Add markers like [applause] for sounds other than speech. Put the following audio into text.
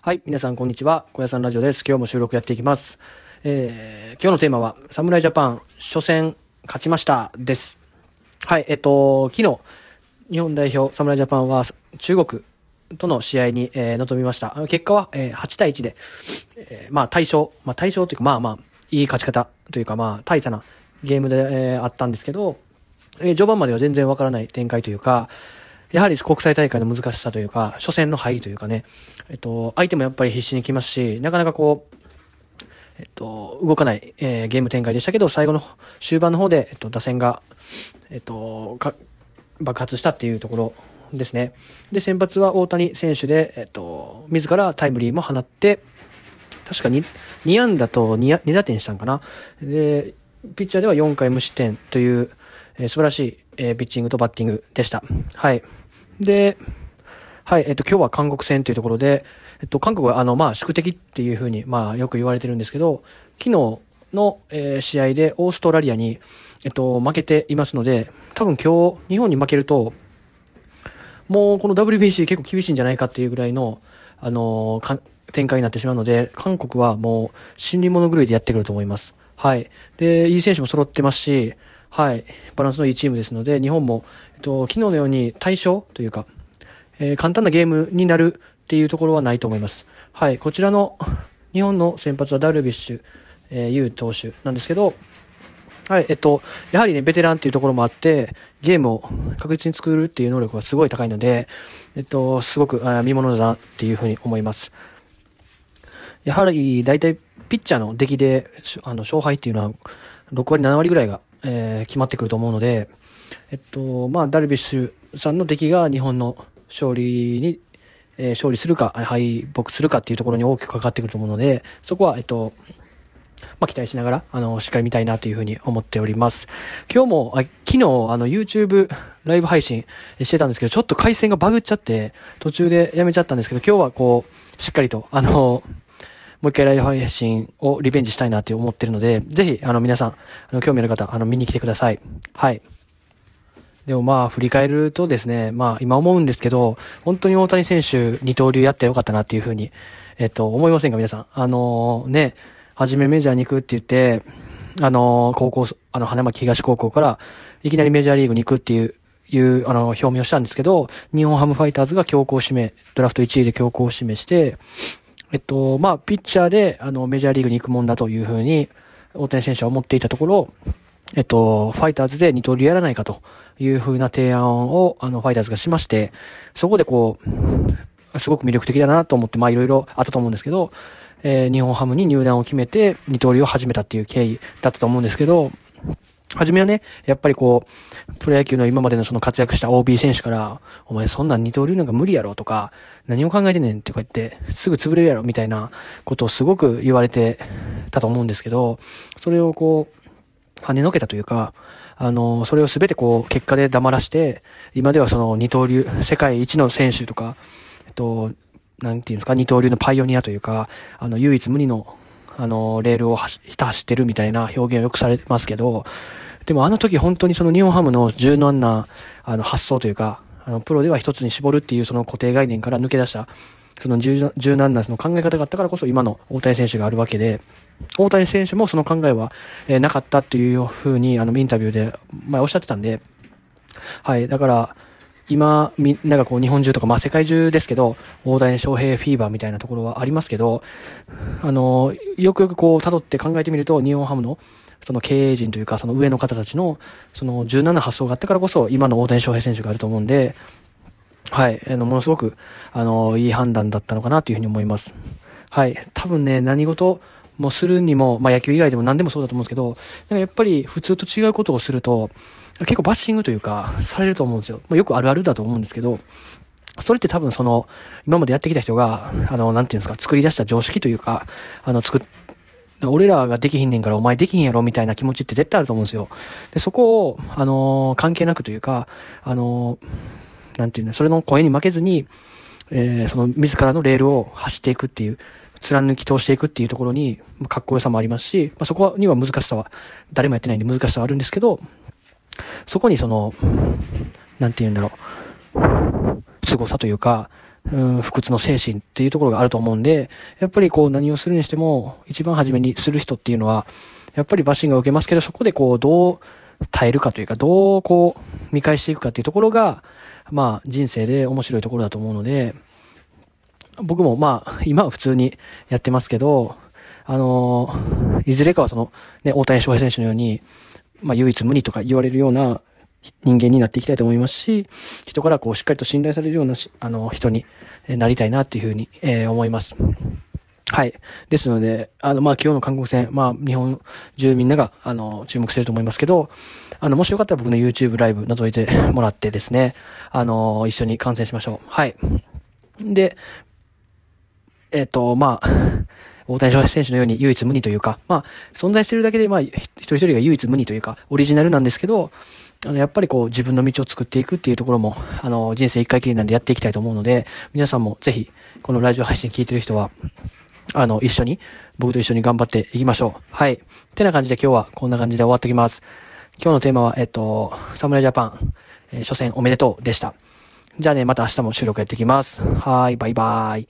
はい、皆さんこんにちは。小屋さんラジオです。今日も収録やっていきます。えー、今日のテーマは、侍ジャパン、初戦、勝ちました、です。はい、えっと、昨日、日本代表、侍ジャパンは、中国との試合に、えー、臨みました。結果は、えー、8対1で、えー、まあ、対象、まあ、対象というか、まあまあ、いい勝ち方というか、まあ、大差なゲームで、えー、あったんですけど、えー、序盤までは全然わからない展開というか、やはり国際大会の難しさというか、初戦の入りというかね、えっと、相手もやっぱり必死に来ますし、なかなかこう、えっと、動かない、えー、ゲーム展開でしたけど、最後の終盤の方で、えっと、打線が、えっと、爆発したっていうところですね。で、先発は大谷選手で、えっと、自らタイムリーも放って、確かに2安打と 2, 2打点したんかな。で、ピッチャーでは4回無失点という、えー、素晴らしい、えー、ピッチングとバッティングでした。はい。で、はい、えっと、今日は韓国戦というところで、えっと、韓国は、あの、まあ、宿敵っていうふうに、まあ、よく言われてるんですけど、昨日の、えー、試合でオーストラリアに、えっと、負けていますので、多分今日、日本に負けると、もうこの WBC 結構厳しいんじゃないかっていうぐらいの、あのー、展開になってしまうので、韓国はもう、死に物狂いでやってくると思います。はい。で、いい選手も揃ってますし、はい、バランスのいいチームですので、日本も、えっと、昨日のように対象というか、えー、簡単なゲームになるっていうところはないと思います。はい、こちらの [laughs] 日本の先発はダルビッシュ、えー、ユー投手なんですけど、はい、えっと、やはりね、ベテランっていうところもあって、ゲームを確実に作るっていう能力がすごい高いので、えっと、すごく見ものだなっていうふうに思います。やはり、大体、ピッチャーの出来で、あの、勝敗っていうのは、6割、7割ぐらいがえー、決まってくると思うので、えっと、まあ、ダルビッシュさんの出来が日本の勝利に、えー、勝利するか、敗北するかっていうところに大きくかかってくると思うので、そこは、えっと、まあ、期待しながら、あの、しっかり見たいなというふうに思っております。今日も、あ昨日、あの、YouTube ライブ配信してたんですけど、ちょっと回線がバグっちゃって、途中でやめちゃったんですけど、今日はこう、しっかりと、あの、もう一回ライブ配信をリベンジしたいなって思ってるので、ぜひ、あの、皆さん、あの、興味ある方、あの、見に来てください。はい。でもまあ、振り返るとですね、まあ、今思うんですけど、本当に大谷選手、二刀流やってよかったなっていうふうに、えっと、思いませんか、皆さん。あのー、ね、はじめメジャーに行くって言って、あのー、高校、あの、花巻東高校から、いきなりメジャーリーグに行くっていう、いう、あの、表明をしたんですけど、日本ハムファイターズが強行指名、ドラフト1位で強行指名して、えっと、まあ、ピッチャーで、あの、メジャーリーグに行くもんだというふうに、大谷選手は思っていたところ、えっと、ファイターズで二刀流やらないかというふうな提案を、あの、ファイターズがしまして、そこでこう、すごく魅力的だなと思って、まあ、いろいろあったと思うんですけど、えー、日本ハムに入団を決めて、二刀流を始めたっていう経緯だったと思うんですけど、はじめはね、やっぱりこう、プロ野球の今までのその活躍した OB 選手から、お前そんな二刀流なんか無理やろとか、何を考えてねんってこうやって、すぐ潰れるやろみたいなことをすごく言われてたと思うんですけど、それをこう、跳ねのけたというか、あの、それをすべてこう、結果で黙らして、今ではその二刀流、世界一の選手とか、えっと、なんていうんですか、二刀流のパイオニアというか、あの、唯一無二のあの、レールをひた走ってるみたいな表現をよくされてますけど、でもあの時本当にその日本ハムの柔軟な、あの、発想というか、あの、プロでは一つに絞るっていうその固定概念から抜け出した、その柔軟なその考え方があったからこそ今の大谷選手があるわけで、大谷選手もその考えは、えー、なかったっていうふうに、あの、インタビューで、前おっしゃってたんで、はい、だから、今、みんながこう日本中とか、まあ世界中ですけど、大谷翔平フィーバーみたいなところはありますけど、あの、よくよくこう辿って考えてみると、日本ハムの、その経営陣というか、その上の方たちの、その柔軟な発想があったからこそ、今の大谷翔平選手があると思うんで、はい、あの、ものすごく、あの、いい判断だったのかなというふうに思います。はい、多分ね、何事もするにも、まあ野球以外でも何でもそうだと思うんですけど、やっぱり普通と違うことをすると、結構バッシングというか、されると思うんですよ。まあ、よくあるあるだと思うんですけど、それって多分その、今までやってきた人が、あの、なんていうんですか、作り出した常識というか、あの、作っ、俺らができひんねんからお前できひんやろみたいな気持ちって絶対あると思うんですよ。で、そこを、あの関係なくというか、あのなんていうの、それの声に負けずに、えー、その自らのレールを走っていくっていう、貫き通していくっていうところに、かっこよさもありますし、まあ、そこには難しさは、誰もやってないんで難しさはあるんですけど、そこにその、なんて言うんだろう、凄さというか、うん、不屈の精神っていうところがあると思うんで、やっぱりこう何をするにしても、一番初めにする人っていうのは、やっぱりバッシングを受けますけど、そこでこう、どう耐えるかというか、どうこう、見返していくかっていうところが、まあ、人生で面白いところだと思うので、僕もまあ、今は普通にやってますけど、あのいずれかはその、ね、大谷翔平選手のように、まあ、唯一無二とか言われるような人間になっていきたいと思いますし、人からこう、しっかりと信頼されるようなし、あの、人になりたいなっていうふうに、えー、思います。はい。ですので、あの、まあ、今日の韓国戦、まあ、日本中みんなが、あの、注目してると思いますけど、あの、もしよかったら僕の YouTube ライブ覗いてもらってですね、あの、一緒に観戦しましょう。はい。で、えっ、ー、と、まあ、[laughs] 大谷翔平選手のように唯一無二というか、まあ、存在してるだけで、まあ、一人一人が唯一無二というか、オリジナルなんですけど、あの、やっぱりこう、自分の道を作っていくっていうところも、あの、人生一回きりなんでやっていきたいと思うので、皆さんもぜひ、このラジオ配信聞いてる人は、あの、一緒に、僕と一緒に頑張っていきましょう。はい。ってな感じで今日はこんな感じで終わっておきます。今日のテーマは、えっと、サムライジャパン、えー、初戦おめでとうでした。じゃあね、また明日も収録やっていきます。はい、バイバーイ。